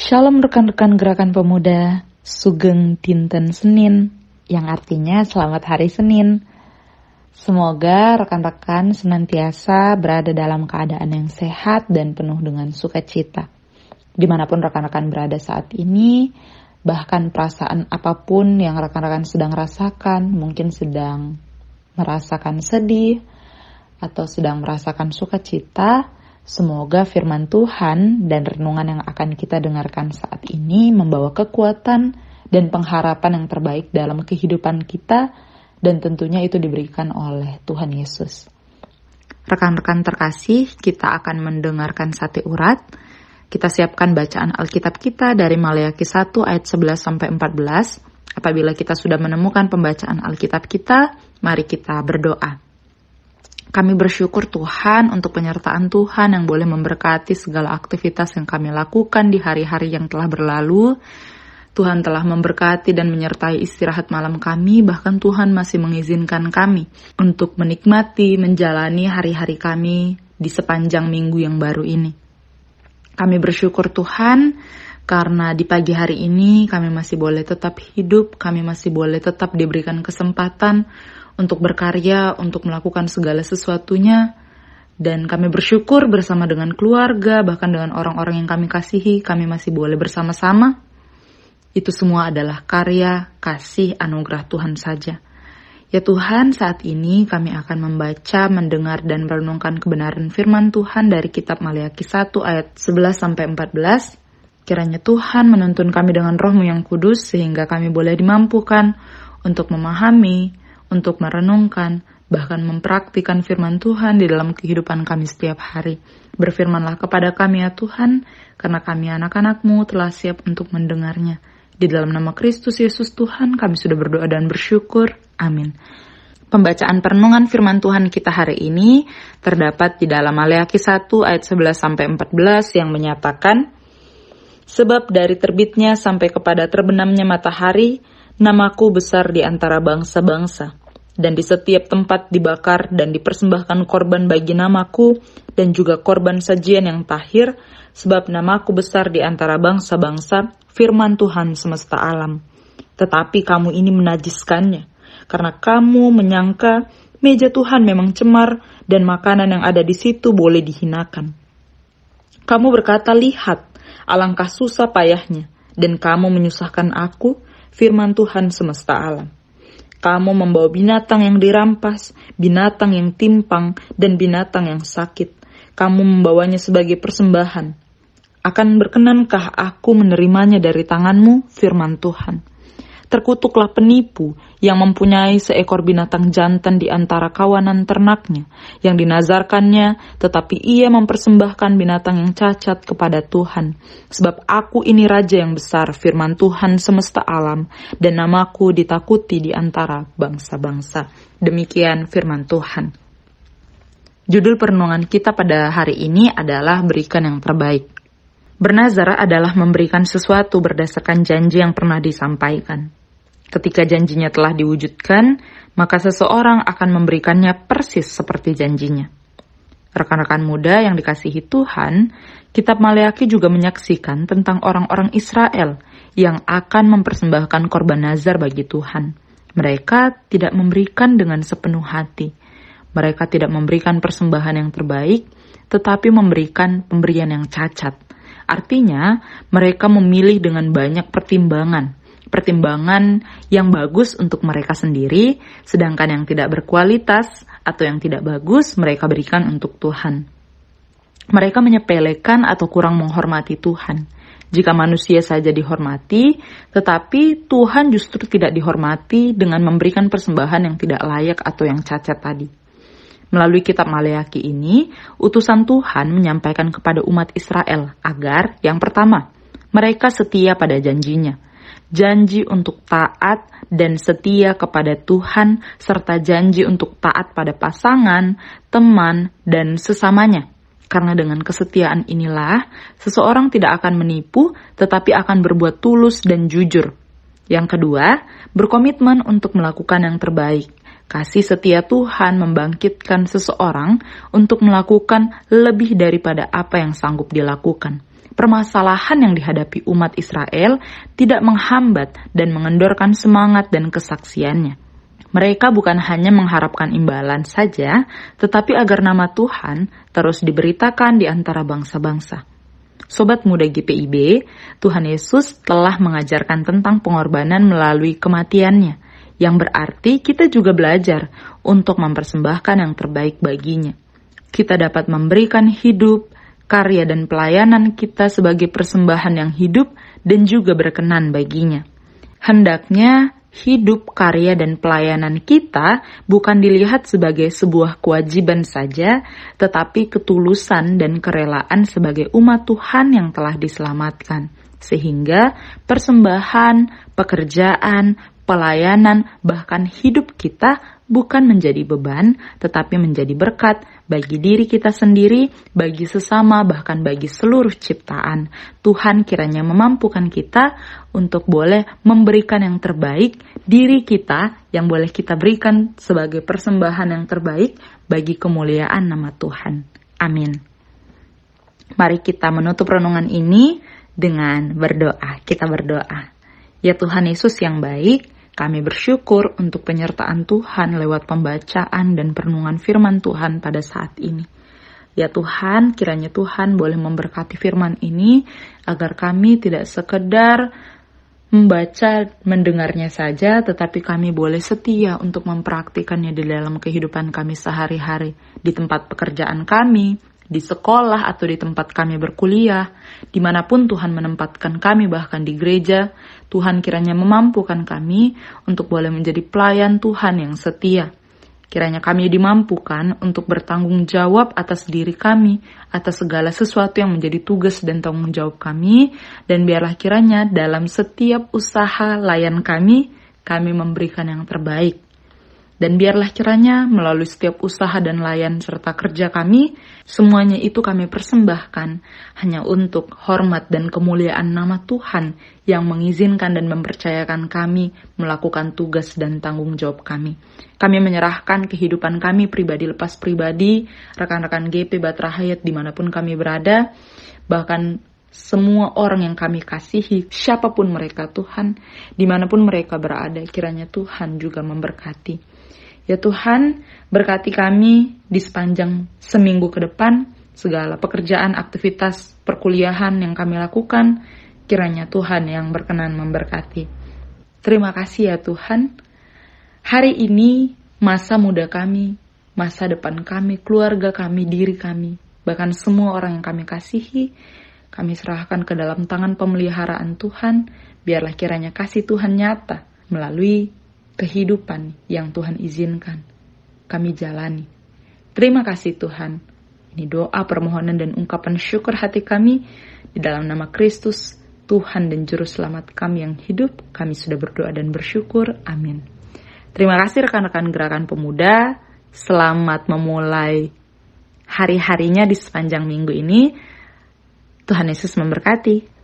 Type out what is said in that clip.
Shalom rekan-rekan gerakan pemuda Sugeng Dinten Senin yang artinya selamat hari Senin. Semoga rekan-rekan senantiasa berada dalam keadaan yang sehat dan penuh dengan sukacita. Di mana pun rekan-rekan berada saat ini, bahkan perasaan apa pun yang rekan-rekan sedang rasakan, mungkin sedang merasakan sedih, atau sedang merasakan sukacita, Semoga firman Tuhan dan renungan yang akan kita dengarkan saat ini membawa kekuatan dan pengharapan yang terbaik dalam kehidupan kita dan tentunya itu diberikan oleh Tuhan Yesus. Rekan-rekan terkasih, kita akan mendengarkan sate urat. Kita siapkan bacaan Alkitab kita dari Maleakhi 1 ayat 11 sampai 14. Apabila kita sudah menemukan pembacaan Alkitab kita, mari kita berdoa. Kami bersyukur Tuhan untuk penyertaan Tuhan yang boleh memberkati segala aktivitas yang kami lakukan di hari-hari yang telah berlalu. Tuhan telah memberkati dan menyertai istirahat malam kami, bahkan Tuhan masih mengizinkan kami untuk menikmati, menjalani hari-hari kami di sepanjang minggu yang baru ini. Kami bersyukur Tuhan karena di pagi hari ini kami masih boleh tetap hidup, kami masih boleh tetap diberikan kesempatan untuk berkarya, untuk melakukan segala sesuatunya. Dan kami bersyukur bersama dengan keluarga, bahkan dengan orang-orang yang kami kasihi, kami masih boleh bersama-sama. Itu semua adalah karya, kasih, anugerah Tuhan saja. Ya Tuhan, saat ini kami akan membaca, mendengar, dan merenungkan kebenaran firman Tuhan dari kitab Maliaki 1 ayat 11 sampai 14. Kiranya Tuhan menuntun kami dengan rohmu yang kudus sehingga kami boleh dimampukan untuk memahami, untuk merenungkan, bahkan mempraktikkan firman Tuhan di dalam kehidupan kami setiap hari. Berfirmanlah kepada kami ya Tuhan, karena kami anak-anakmu telah siap untuk mendengarnya. Di dalam nama Kristus Yesus Tuhan kami sudah berdoa dan bersyukur. Amin. Pembacaan perenungan firman Tuhan kita hari ini terdapat di dalam Maleakhi 1 ayat 11 sampai 14 yang menyatakan Sebab dari terbitnya sampai kepada terbenamnya matahari, namaku besar di antara bangsa-bangsa dan di setiap tempat dibakar dan dipersembahkan korban bagi namaku dan juga korban sajian yang tahir, sebab namaku besar di antara bangsa-bangsa, firman Tuhan semesta alam. Tetapi kamu ini menajiskannya, karena kamu menyangka meja Tuhan memang cemar dan makanan yang ada di situ boleh dihinakan. Kamu berkata, lihat, alangkah susah payahnya, dan kamu menyusahkan aku, firman Tuhan semesta alam. Kamu membawa binatang yang dirampas, binatang yang timpang, dan binatang yang sakit. Kamu membawanya sebagai persembahan. Akan berkenankah aku menerimanya dari tanganmu, firman Tuhan? Terkutuklah penipu yang mempunyai seekor binatang jantan di antara kawanan ternaknya, yang dinazarkannya, tetapi ia mempersembahkan binatang yang cacat kepada Tuhan. Sebab aku ini Raja yang besar, firman Tuhan semesta alam, dan namaku ditakuti di antara bangsa-bangsa. Demikian firman Tuhan. Judul perenungan kita pada hari ini adalah Berikan yang Terbaik. Bernazar adalah memberikan sesuatu berdasarkan janji yang pernah disampaikan. Ketika janjinya telah diwujudkan, maka seseorang akan memberikannya persis seperti janjinya. Rekan-rekan muda yang dikasihi Tuhan, Kitab Maleaki juga menyaksikan tentang orang-orang Israel yang akan mempersembahkan korban nazar bagi Tuhan. Mereka tidak memberikan dengan sepenuh hati. Mereka tidak memberikan persembahan yang terbaik, tetapi memberikan pemberian yang cacat. Artinya, mereka memilih dengan banyak pertimbangan pertimbangan yang bagus untuk mereka sendiri, sedangkan yang tidak berkualitas atau yang tidak bagus mereka berikan untuk Tuhan. Mereka menyepelekan atau kurang menghormati Tuhan. Jika manusia saja dihormati, tetapi Tuhan justru tidak dihormati dengan memberikan persembahan yang tidak layak atau yang cacat tadi. Melalui kitab Maleaki ini, utusan Tuhan menyampaikan kepada umat Israel agar, yang pertama, mereka setia pada janjinya janji untuk taat dan setia kepada Tuhan, serta janji untuk taat pada pasangan, teman, dan sesamanya. Karena dengan kesetiaan inilah, seseorang tidak akan menipu, tetapi akan berbuat tulus dan jujur. Yang kedua, berkomitmen untuk melakukan yang terbaik. Kasih setia Tuhan membangkitkan seseorang untuk melakukan lebih daripada apa yang sanggup dilakukan permasalahan yang dihadapi umat Israel tidak menghambat dan mengendorkan semangat dan kesaksiannya. Mereka bukan hanya mengharapkan imbalan saja, tetapi agar nama Tuhan terus diberitakan di antara bangsa-bangsa. Sobat muda GPIB, Tuhan Yesus telah mengajarkan tentang pengorbanan melalui kematiannya, yang berarti kita juga belajar untuk mempersembahkan yang terbaik baginya. Kita dapat memberikan hidup, karya dan pelayanan kita sebagai persembahan yang hidup dan juga berkenan baginya. Hendaknya hidup, karya, dan pelayanan kita bukan dilihat sebagai sebuah kewajiban saja, tetapi ketulusan dan kerelaan sebagai umat Tuhan yang telah diselamatkan. Sehingga persembahan, pekerjaan, pelayanan, bahkan hidup kita bukan menjadi beban, tetapi menjadi berkat bagi diri kita sendiri, bagi sesama, bahkan bagi seluruh ciptaan. Tuhan kiranya memampukan kita untuk boleh memberikan yang terbaik, diri kita yang boleh kita berikan sebagai persembahan yang terbaik bagi kemuliaan nama Tuhan. Amin. Mari kita menutup renungan ini dengan berdoa. Kita berdoa. Ya Tuhan Yesus yang baik, kami bersyukur untuk penyertaan Tuhan lewat pembacaan dan perenungan firman Tuhan pada saat ini. Ya Tuhan, kiranya Tuhan boleh memberkati firman ini agar kami tidak sekedar membaca, mendengarnya saja, tetapi kami boleh setia untuk mempraktikannya di dalam kehidupan kami sehari-hari, di tempat pekerjaan kami, di sekolah atau di tempat kami berkuliah, di mana pun Tuhan menempatkan kami bahkan di gereja, Tuhan kiranya memampukan kami untuk boleh menjadi pelayan Tuhan yang setia. Kiranya kami dimampukan untuk bertanggung jawab atas diri kami, atas segala sesuatu yang menjadi tugas dan tanggung jawab kami, dan biarlah kiranya dalam setiap usaha layan kami, kami memberikan yang terbaik dan biarlah kiranya melalui setiap usaha dan layan serta kerja kami, semuanya itu kami persembahkan hanya untuk hormat dan kemuliaan nama Tuhan yang mengizinkan dan mempercayakan kami melakukan tugas dan tanggung jawab kami. Kami menyerahkan kehidupan kami pribadi lepas pribadi, rekan-rekan GP Batra Hayat di mana pun kami berada, bahkan semua orang yang kami kasihi, siapa pun mereka Tuhan, di mana pun mereka berada, kiranya Tuhan juga memberkati. Ya Tuhan, berkati kami di sepanjang seminggu ke depan, segala pekerjaan, aktivitas, perkuliahan yang kami lakukan, kiranya Tuhan yang berkenan memberkati. Terima kasih ya Tuhan. Hari ini masa muda kami, masa depan kami, keluarga kami, diri kami, bahkan semua orang yang kami kasihi, kami serahkan ke dalam tangan pemeliharaan Tuhan, biarlah kiranya kasih Tuhan nyata melalui kehidupan yang Tuhan izinkan kami jalani. Terima kasih Tuhan. Ini doa, permohonan, dan ungkapan syukur hati kami di dalam nama Kristus, Tuhan dan Juru Selamat kami yang hidup. Kami sudah berdoa dan bersyukur. Amin. Terima kasih rekan-rekan gerakan pemuda. Selamat memulai hari-harinya di sepanjang minggu ini. Tuhan Yesus memberkati.